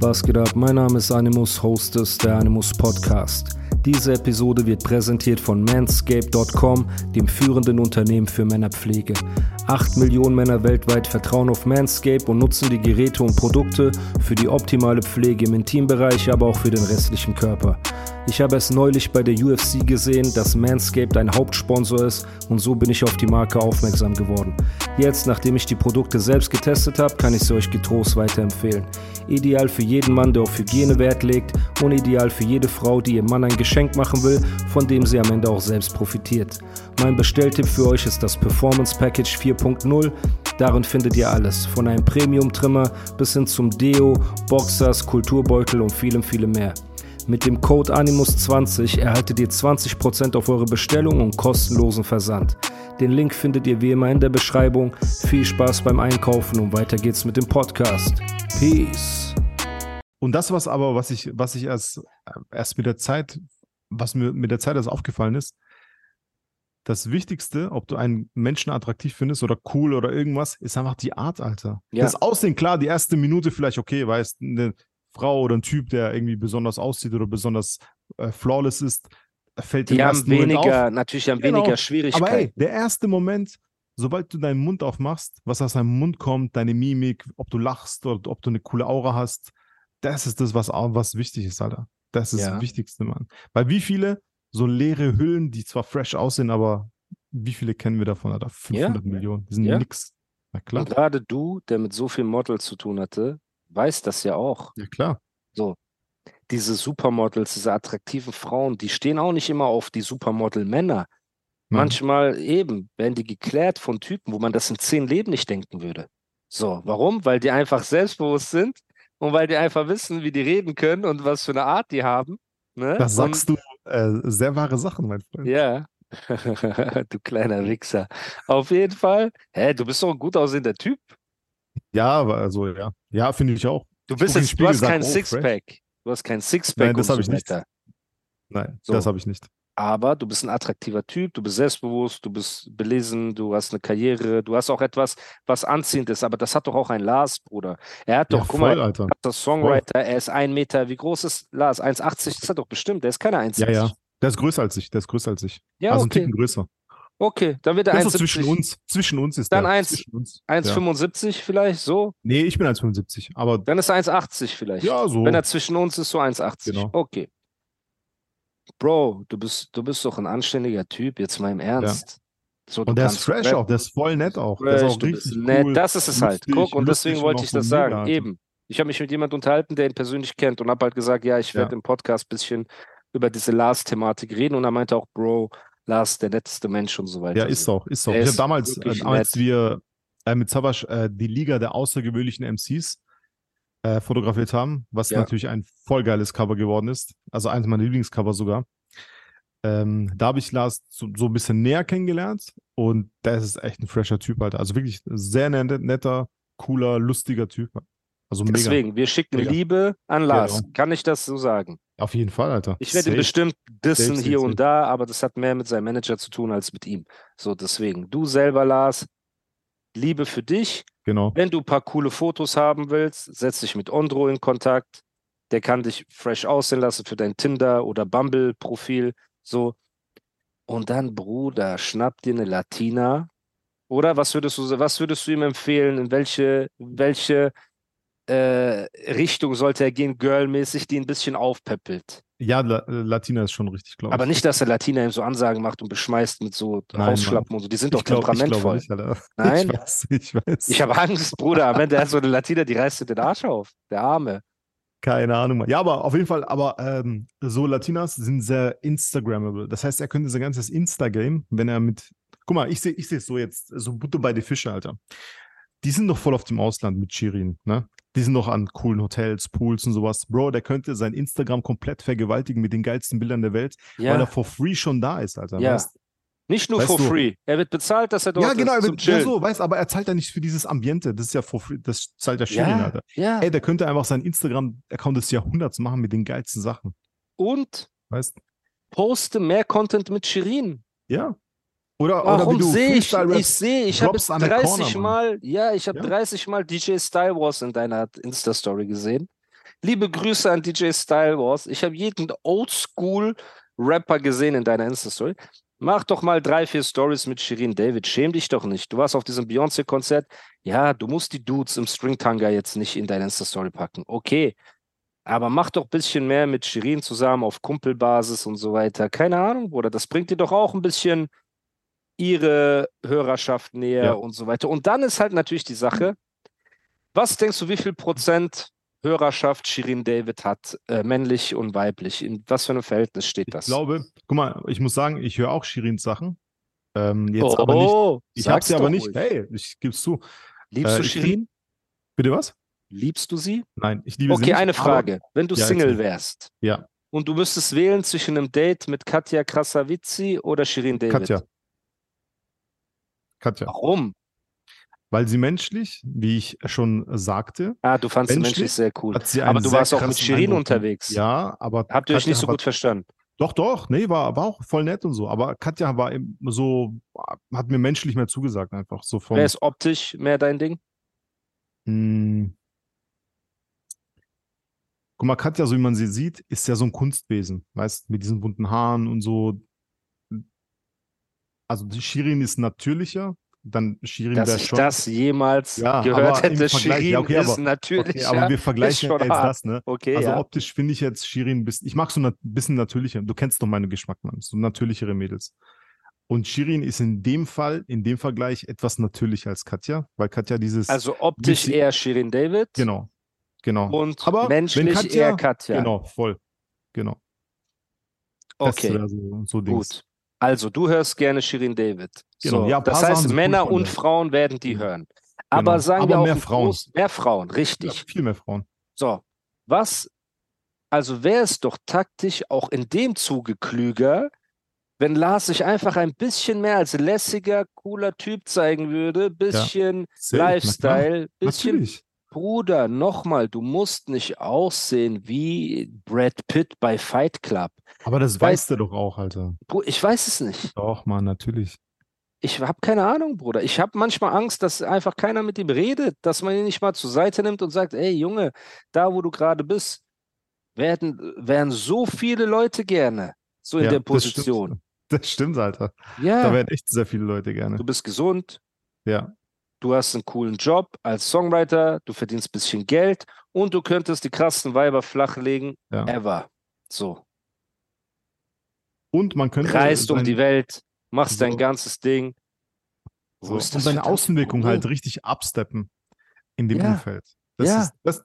Was geht ab? Mein Name ist Animus, Host des der Animus Podcast. Diese Episode wird präsentiert von Manscape.com, dem führenden Unternehmen für Männerpflege. 8 Millionen Männer weltweit vertrauen auf Manscape und nutzen die Geräte und Produkte für die optimale Pflege im Intimbereich, aber auch für den restlichen Körper. Ich habe es neulich bei der UFC gesehen, dass Manscaped ein Hauptsponsor ist und so bin ich auf die Marke aufmerksam geworden. Jetzt, nachdem ich die Produkte selbst getestet habe, kann ich sie euch getrost weiterempfehlen. Ideal für jeden Mann, der auf Hygiene Wert legt und ideal für jede Frau, die ihrem Mann ein Geschenk machen will, von dem sie am Ende auch selbst profitiert. Mein Bestelltipp für euch ist das Performance Package 4.0. Darin findet ihr alles, von einem Premium-Trimmer bis hin zum Deo, Boxers, Kulturbeutel und vielem, vielem mehr. Mit dem Code Animus20 erhaltet ihr 20% auf eure Bestellung und kostenlosen Versand. Den Link findet ihr wie immer in der Beschreibung. Viel Spaß beim Einkaufen und weiter geht's mit dem Podcast. Peace. Und das, was aber, was ich, was ich erst, erst mit der Zeit, was mir mit der Zeit erst aufgefallen ist, das Wichtigste, ob du einen Menschen attraktiv findest oder cool oder irgendwas, ist einfach die Art, Alter. Ja. Das Aussehen, klar, die erste Minute vielleicht okay, weißt, eine Frau oder ein Typ, der irgendwie besonders aussieht oder besonders äh, flawless ist, fällt Die haben weniger, natürlich haben Genau. weniger Schwierigkeiten. Aber ey, der erste Moment, sobald du deinen Mund aufmachst, was aus deinem Mund kommt, deine Mimik, ob du lachst oder ob du eine coole Aura hast, das ist das, was, was wichtig ist, Alter. Das ist Ja. das Wichtigste, Mann. Weil wie viele so leere Hüllen, die zwar fresh aussehen, aber wie viele kennen wir davon, Alter? 500 Millionen. Die sind Ja. nix. Na klar. Und gerade du, der mit so vielen Models zu tun hatte, weißt das ja auch. Ja, klar. So, diese Supermodels, diese attraktiven Frauen, die stehen auch nicht immer auf die Supermodel-Männer. Mann. Manchmal eben werden die geklärt von Typen, wo man das in zehn Leben nicht denken würde. So, warum? Weil die einfach selbstbewusst sind und weil die einfach wissen, wie die reden können und was für eine Art die haben. Ne? Das und, sagst du äh, sehr wahre Sachen, mein Freund. Ja. du kleiner Wichser. Auf jeden Fall. Hä, du bist doch ein gut aussehender Typ. Ja, aber also, ja. Ja, finde ich auch. Du bist jetzt, du Spiegel, hast sag, kein oh. Sixpack. Du hast kein Sixpack Nein, das und hab so ich nicht. Nein, So. das habe ich nicht. Aber du bist ein attraktiver Typ, du bist selbstbewusst, du bist belesen, du hast eine Karriere, du hast auch etwas, was anziehend ist. Aber das hat doch auch ein Lars, Bruder. Er hat doch, ja, guck voll, mal, Alter. der Songwriter, er ist ein Meter. Wie groß ist Lars? 1,80? Das hat doch bestimmt. Der ist keine 1,70. Ja, ja. Der ist größer als ich. Der ist größer als ich. Ja, also ein okay. Ticken größer. Okay, dann wird er Das ist so 1,70. zwischen uns. Zwischen uns ist Dann der. eins- Zwischen uns. Ja. 1,75 vielleicht, so. Nee, ich bin 1,75. Aber Dann ist er 1,80 vielleicht. ja, so. Wenn er zwischen uns ist, so 1,80. Genau. Okay. Bro, du bist, du bist doch ein anständiger Typ, jetzt mal im Ernst. So, du Und der ist fresh rappen. auch. Der ist voll nett auch. Der ist Fresh, auch richtig nett. cool. Das ist es halt. lustig, Guck, und deswegen wollte ich das so mega, sagen. Alter. Eben. Ich habe mich mit jemandem unterhalten, der ihn persönlich kennt und habe halt gesagt, ja, ich werde Ja. im Podcast ein bisschen über diese Lars-Thematik reden. Und er meinte auch, Bro, Lars, der netteste Mensch und so weiter. Ja, ist auch. Ist. Der Ich habe damals, äh, als wir äh, mit Savasch äh, die Liga der außergewöhnlichen MCs äh, fotografiert haben, was Ja. natürlich ein voll geiles Cover geworden ist. Also eines meiner Lieblingscover sogar. Ähm, da habe ich Lars so, so ein bisschen näher kennengelernt und der ist echt ein fresher Typ, Alter. Also wirklich sehr net, netter, cooler, lustiger Typ. Also mega. Deswegen, wir schicken Mega. Liebe an Lars. Genau. Kann ich das so sagen? Auf jeden Fall, Alter. Ich werde ihn bestimmt dissen Safe, hier safe, und safe. da, aber das hat mehr mit seinem Manager zu tun als mit ihm. So, deswegen, du selber, Lars, Liebe für dich. Genau. Wenn du ein paar coole Fotos haben willst, setz dich mit Ondro in Kontakt. Der kann dich fresh aussehen lassen für dein Tinder- oder Bumble-Profil. So. Und dann, Bruder, schnapp dir eine Latina. Oder was würdest du, was würdest du ihm empfehlen? In welche, welche äh, Richtung sollte er gehen, girlmäßig, die ein bisschen aufpeppelt? Ja, La Latina ist schon richtig, glaube ich. Aber nicht, dass der Latina ihm so Ansagen macht und beschmeißt mit so Nein, Mann. Hausschlappen und so. Die sind doch ich glaub, ich temperamentvoll. nicht, Alter. Nein? Ich weiß, ich weiß. Ich habe Angst, Bruder. Am Ende hat so eine Latina, die reißt dir den Arsch auf. Der Arme. Keine Ahnung. Ja, aber auf jeden Fall, aber ähm, so Latinas sind sehr Instagrammable. Das heißt, er könnte sein ganzes Insta-Game, wenn er mit. Guck mal, ich sehe ich es so jetzt, so Butter bei die Fische, Alter. die sind doch voll auf dem Ausland mit Shirin, ne? Die sind doch an coolen Hotels, Pools und sowas. Bro, der könnte sein Instagram komplett vergewaltigen mit den geilsten Bildern der Welt, Ja, weil er for free schon da ist, Alter. Ja. Weißt? nicht nur weißt for du- free. Er wird bezahlt, dass er dort Ja, genau, ist er wird- ja, so, weißt, aber er zahlt ja nicht für dieses Ambiente. Das ist ja for free, das zahlt ja Shirin, ja, Alter. ja. Ey, der könnte einfach seinen Instagram-Account des Jahrhunderts machen mit den geilsten Sachen. Und Weißt poste mehr Content mit Shirin. Ja. Oder, oder Warum du sehe ich? Ich sehe, ich habe droppst jetzt an der 30 Corner. Mal, ja, ich habe Ja. 30 Mal DJ Style Wars in deiner Insta-Story gesehen. Liebe Grüße an DJ Style Wars. Ich habe jeden Oldschool-Rapper gesehen in deiner Insta-Story. Mach doch mal drei, vier Stories mit Shirin David. Schäm dich doch nicht. Du warst auf diesem Beyoncé-Konzert. Ja, du musst die Dudes im Stringtanga jetzt nicht in deine Insta-Story packen. Okay. Aber mach doch ein bisschen mehr mit Shirin zusammen auf Kumpelbasis und so weiter. Keine Ahnung, Bruder. Das bringt dir doch auch ein bisschen ihre Hörerschaft näher Ja. und so weiter. Und dann ist halt natürlich die Sache, was denkst du, wie viel Prozent Hörerschaft Shirin David hat, äh, männlich und weiblich? In was für einem Verhältnis steht das? Ich glaube, guck mal, ich muss sagen, ich höre auch Shirins Sachen. Ähm, jetzt aber nicht. oh, Ich habe sie aber nicht. ruhig. Hey, ich gebe es zu. Liebst äh, du Shirin? Bitte was? Liebst du sie? Nein, ich liebe sie Okay, eine aber- Frage. Wenn du Ja, Single wärst Ja, und du müsstest wählen zwischen einem Date mit Katja Krasavici oder Shirin David. Katja. Katja. Warum? Weil sie menschlich, wie ich schon sagte, Ah, du fandst sie Menschlich menschlich sehr cool. Aber du warst auch mit Shirin unterwegs. Ja, aber Habt ihr euch Katja nicht so gut verstanden? Doch, doch, nee, war, war auch voll nett und so. Aber Katja war eben so, hat mir menschlich mehr zugesagt einfach. So vom, Wer ist optisch mehr dein Ding? Mh, guck mal, Katja, so wie man sie sieht, ist ja so ein Kunstwesen, weißt, mit diesen bunten Haaren und so. Also Shirin ist natürlicher, dann Shirin Dass wäre ich schon. das jemals Ja, gehört hätte. Shirin ja, okay, ist aber- natürlich. Okay, aber wir vergleichen schon jetzt hart. das, ne? Okay, Also ja. optisch finde ich jetzt Shirin ein bisschen, ich mag so ein bisschen natürlicher. Du kennst doch meinen Geschmack, Mann. So natürlichere Mädels. Und Shirin ist in dem Fall, in dem Vergleich etwas natürlicher als Katja, weil Katja dieses, Also optisch bisschen- eher Shirin David genau, genau. und Aber menschlich Katja- eher Katja. Genau, voll. Genau. Okay, wäre so, gut. Also du hörst gerne Shirin David. Genau, So, ja, das heißt, cool Männer und. Frauen werden die Genau. hören. Aber Genau. sagen Aber wir auch mehr Frauen. Groß, mehr Frauen, Ja, richtig. viel mehr Frauen. So, was, also wäre es doch taktisch auch in dem Zuge klüger, wenn Lars sich einfach ein bisschen mehr als lässiger, cooler Typ zeigen würde, bisschen klar. Lifestyle, bisschen Natürlich. Bruder, nochmal, du musst nicht aussehen wie Brad Pitt bei Fight Club. Aber das Weiß- weiß der doch auch, Alter. Ich weiß es nicht. Doch, Mann, natürlich. Ich habe keine Ahnung, Bruder. Ich habe manchmal Angst, dass einfach keiner mit ihm redet, dass man ihn nicht mal zur Seite nimmt und sagt, ey Junge, da wo du gerade bist, werden, wären so viele Leute gerne so in Ja, der das stimmt. Position. Das stimmt, Alter. Da Ja, wären echt sehr viele Leute gerne. du bist gesund, Ja. Du hast einen coolen Job als Songwriter, du verdienst ein bisschen Geld und du könntest die krassen Weiber flachlegen, Ja. ever. So. Und man könnte. reist um die Welt, machst dein So. ganzes Ding. So, und verdammt Außenwirkung halt richtig absteppen in dem Ja. Umfeld. Das Ja. ist, das,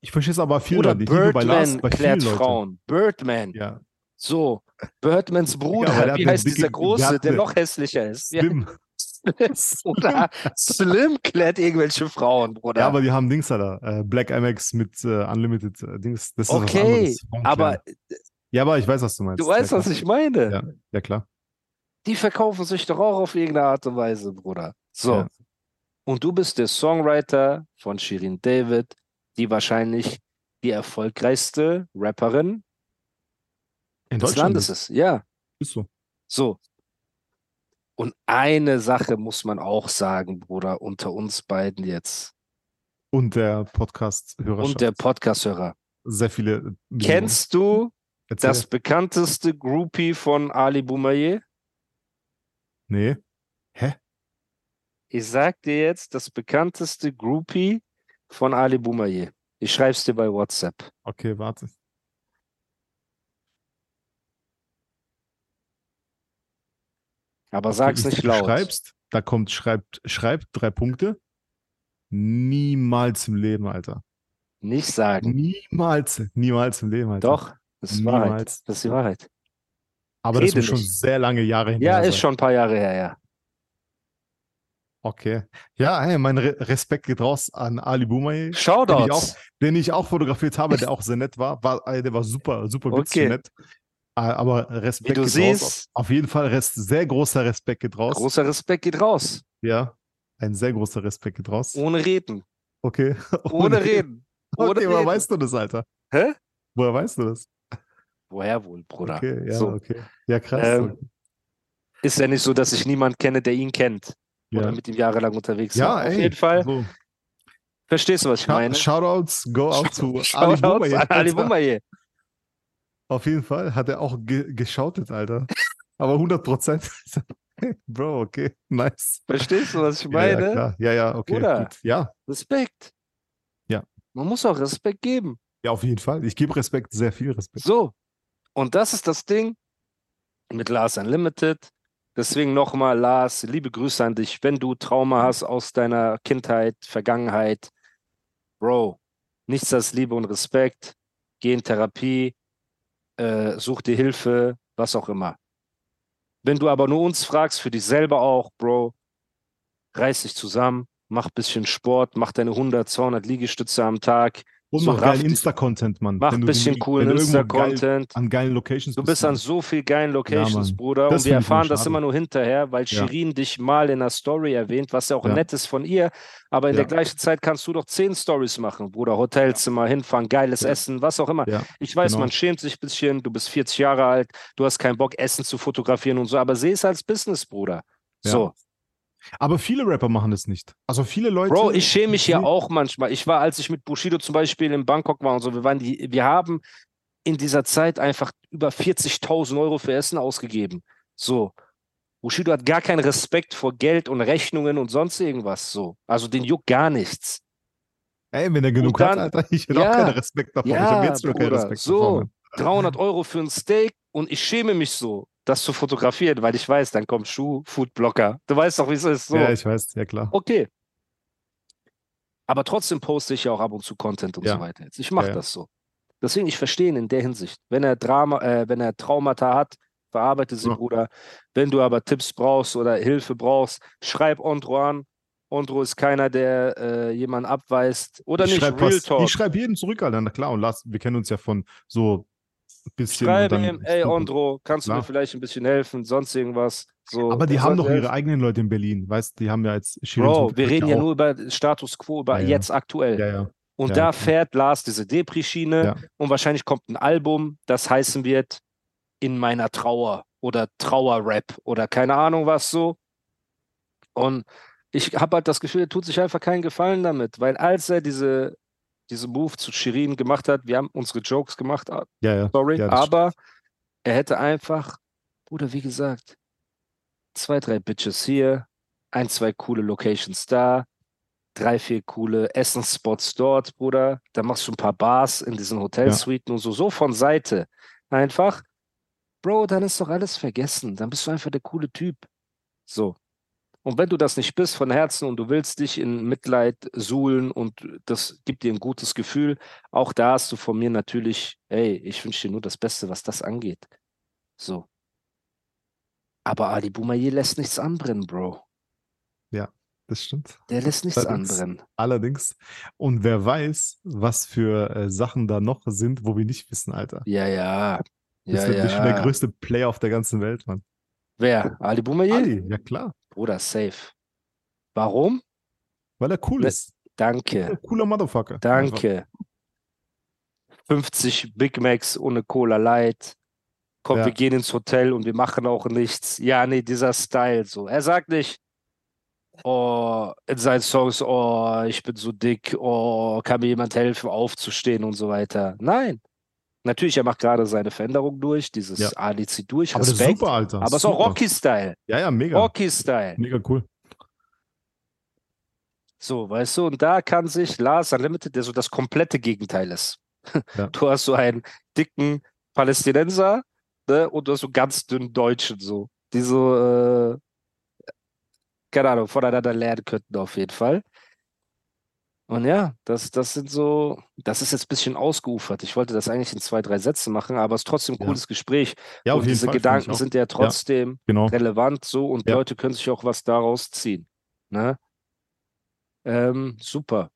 ich verstehe es aber viel Oder. Nicht Birdman bei klärt. Frauen. Birdman. Ja. So. Birdmans Bruder. hat Wie heißt dieser Große, der noch hässlicher ist? Ja, Slim. Oder Slim klärt irgendwelche Frauen, Bruder. Ja, aber die haben Dings, Alter. Äh, Black MX mit äh, Unlimited äh, Dings. Das ist okay, aber. Ja, aber ich weiß, was du meinst. du weißt, ja, was ich meine. Ja, ja, klar. Die verkaufen sich doch auch auf irgendeine Art und Weise, Bruder. So. Ja. Und du bist der Songwriter von Shirin David, die wahrscheinlich die erfolgreichste Rapperin In des Deutschland Landes ist. Ja, ist so. so. Und eine Sache muss man auch sagen, Bruder, unter uns beiden jetzt Und der Podcast-Hörerschaft. und der Podcast-Hörer. Sehr viele. Kennst du Erzähl. das bekannteste Groupie von Ali Boumaier? Nee. Hä? Ich sag dir jetzt das bekannteste Groupie von Ali Boumaier. Ich schreib's dir bei WhatsApp. Okay, warte. Aber Okay, sag's ich- nicht du laut. schreibst, da kommt, schreibt, schreibt drei Punkte. Niemals im Leben, Alter. Nicht sagen. Niemals, niemals im Leben, Alter. Doch, das ist Wahrheit. Das ist die Wahrheit. Aber das rede muss schon nicht. sehr lange Jahre her Ja, ist schon ein paar Jahre her, ja. Okay. Ja, hey, mein Re Respekt geht raus an Ali Boumaier, den ich, auch, Shoutouts. den ich auch fotografiert habe, der auch sehr nett war. war äh, der war super, super witzig Okay. nett. Aber Respekt Wie du geht raus. siehst, Auf jeden Fall Rest, sehr großer Respekt geht raus. großer Respekt geht raus. Ja, ein sehr großer Respekt geht raus. Ohne Reden. Okay. Ohne Reden. Ohne Okay, woher Reden. weißt du das, Alter? Hä? Woher weißt du das? Woher wohl, Bruder? Okay, ja, So. okay. Ja, krass. Ähm, Ist ja nicht so, dass ich niemanden kenne, der ihn kennt oder ja. mit ihm jahrelang unterwegs ja, war. Auf ey, jeden Fall. So. Verstehst du, was ich Shout- meine? Shoutouts go out to Ali Boumaier. Ali. Boumaier. Auf jeden Fall hat er auch ge geschautet, Alter. Aber 100 Prozent. Bro, okay, nice. Verstehst du, was ich Ja, meine? ja, klar. ja, ja, okay, Bruder. gut. Ja, Respekt. Ja. Man muss auch Respekt geben. ja, auf jeden Fall. Ich gebe Respekt, sehr viel Respekt. So. Und das ist das Ding mit Lars Unlimited. Deswegen nochmal, Lars, liebe Grüße an dich. Wenn du Trauma hast aus deiner Kindheit, Vergangenheit, Bro, nichts als Liebe und Respekt. Geh in Therapie, äh, such dir Hilfe, was auch immer. Wenn du aber nur uns fragst, für dich selber auch, Bro, reiß dich zusammen, mach ein bisschen Sport, mach deine 100, 200 Liegestütze am Tag, Und So mach geilen Insta-Content, Mann. mach ein bisschen coolen irgendwo geil Insta-Content. An geilen Locations Du bist, an so viel geilen Locations, Mann. Bruder, Das und wir erfahren das immer nur hinterher, weil Ja. Shirin dich mal in der Story erwähnt, was ja auch Ja. nett ist von ihr, aber in Ja. der gleichen Zeit kannst du doch zehn Stories machen, Bruder, Hotelzimmer, hinfahren, geiles Ja. Essen, was auch immer. Ja, Ich weiß, genau. man schämt sich ein bisschen, du bist 40 Jahre alt, du hast keinen Bock, Essen zu fotografieren und so, aber seh es als Business, Bruder. Ja. So, Aber viele Rapper machen das nicht. Also viele Leute. Bro, ich schäme mich ja auch manchmal. Ich war, als ich mit Bushido zum Beispiel in Bangkok war und so, wir waren die, wir haben in dieser Zeit einfach über 40.000 Euro für Essen ausgegeben. So. Bushido hat gar keinen Respekt vor Geld und Rechnungen und sonst irgendwas. So. Also den juckt gar nichts. Ey, wenn er genug dann- hat, Alter, ich hätte Ja, auch keinen Respekt davor. ich ja, habe jetzt schon keinen Respekt so. davor. Mann. 300 Euro für ein Steak und ich schäme mich so, das zu fotografieren, weil ich weiß, dann kommt Schuh, Foodblocker. Du weißt doch, wie es ist. So. Ja, ich weiß, ja klar. Okay. Aber trotzdem poste ich ja auch ab und zu Content und Ja. so weiter. Jetzt. Ich mache Ja, das so. Deswegen, ich verstehe ihn in der Hinsicht. Wenn er Drama, äh, wenn er Traumata hat, verarbeite sie. Bruder. Wenn du aber Tipps brauchst oder Hilfe brauchst, schreib Ondro an. Ondro ist keiner, der äh, jemanden abweist. Oder ich nicht, schreibe Real was, Talk. ich schreibe jeden zurück, Alter. Na klar, und Lars, wir kennen uns ja von so ein bisschen. dann- ihm, ey Ondro, kannst du mir vielleicht ein bisschen helfen, sonst irgendwas. So, Aber die haben doch ihre eigenen Leute in Berlin, weißt die haben ja jetzt Bro, wir reden ja auch- nur über Status Quo, über Ja, ja. jetzt aktuell. Ja. Und da fährt Lars diese Depri-Schiene und wahrscheinlich kommt ein Album, das heißen wird In meiner Trauer oder Trauerrap oder keine Ahnung was so. Und ich habe halt das Gefühl, er tut sich einfach keinen Gefallen damit, weil als er diese, diese Move zu Shirin gemacht hat, wir haben unsere Jokes gemacht, ah, Ja, ja. sorry, Ja, aber er hätte einfach, Bruder, wie gesagt, zwei, drei Bitches hier, ein, zwei coole Locations da, drei, vier coole Essensspots dort, Bruder. Da machst du ein paar Bars in diesen Hotelsuiten und so, so von Seite. Einfach, Bro, dann ist doch alles vergessen. Dann bist du einfach der coole Typ. So. Und wenn du das nicht bist von Herzen und du willst dich in Mitleid suhlen und das gibt dir ein gutes Gefühl, auch da hast du von mir natürlich, ey, ich wünsche dir nur das Beste, was das angeht. So. Aber Ali Boumaier lässt nichts anbrennen, Bro. das stimmt. Der lässt nichts Allerdings. anbrennen. Allerdings. Und wer weiß, was für äh, Sachen da noch sind, wo wir nicht wissen, Alter. Ja, ja. Das Ja, ist ja. der ja. größte Player auf der ganzen Welt, Mann. Wer? Ali Boumaier? Ali, ja klar. Bruder, safe. Warum? Weil er cool Ne, ist. Danke. Cooler Motherfucker. Einfach. Danke. 50 Big Macs ohne Cola Light. Komm, Ja. wir gehen ins Hotel und wir machen auch nichts. Ja, nee, dieser Style so. Er sagt nicht, oh, in seinen Songs, oh, ich bin so dick, oh, kann mir jemand helfen, aufzustehen und so weiter. Nein. Natürlich, er macht gerade seine Veränderung durch, dieses Ja. Zieht durch, Aber das ist Respekt. super, Alter. aber es ist auch. Rocky-Style. Ja, ja, mega. Rocky-Style. Mega cool. So, weißt du, und da kann sich Lars Unlimited, der so das komplette Gegenteil ist. Ja. Du hast so einen dicken Palästinenser, ne, und du hast so ganz dünnen Deutschen, so, die so, äh, keine Ahnung, voneinander lernen könnten auf jeden Fall. Und ja, das, das sind so, das ist jetzt ein bisschen ausgeufert. Ich wollte das eigentlich in zwei, drei Sätzen machen, aber es ist trotzdem ein Ja. cooles Gespräch. Ja, und diese Fall. Gedanken sind ja trotzdem Genau. relevant so und Ja. Leute können sich auch was daraus ziehen. Ne? Ähm, super.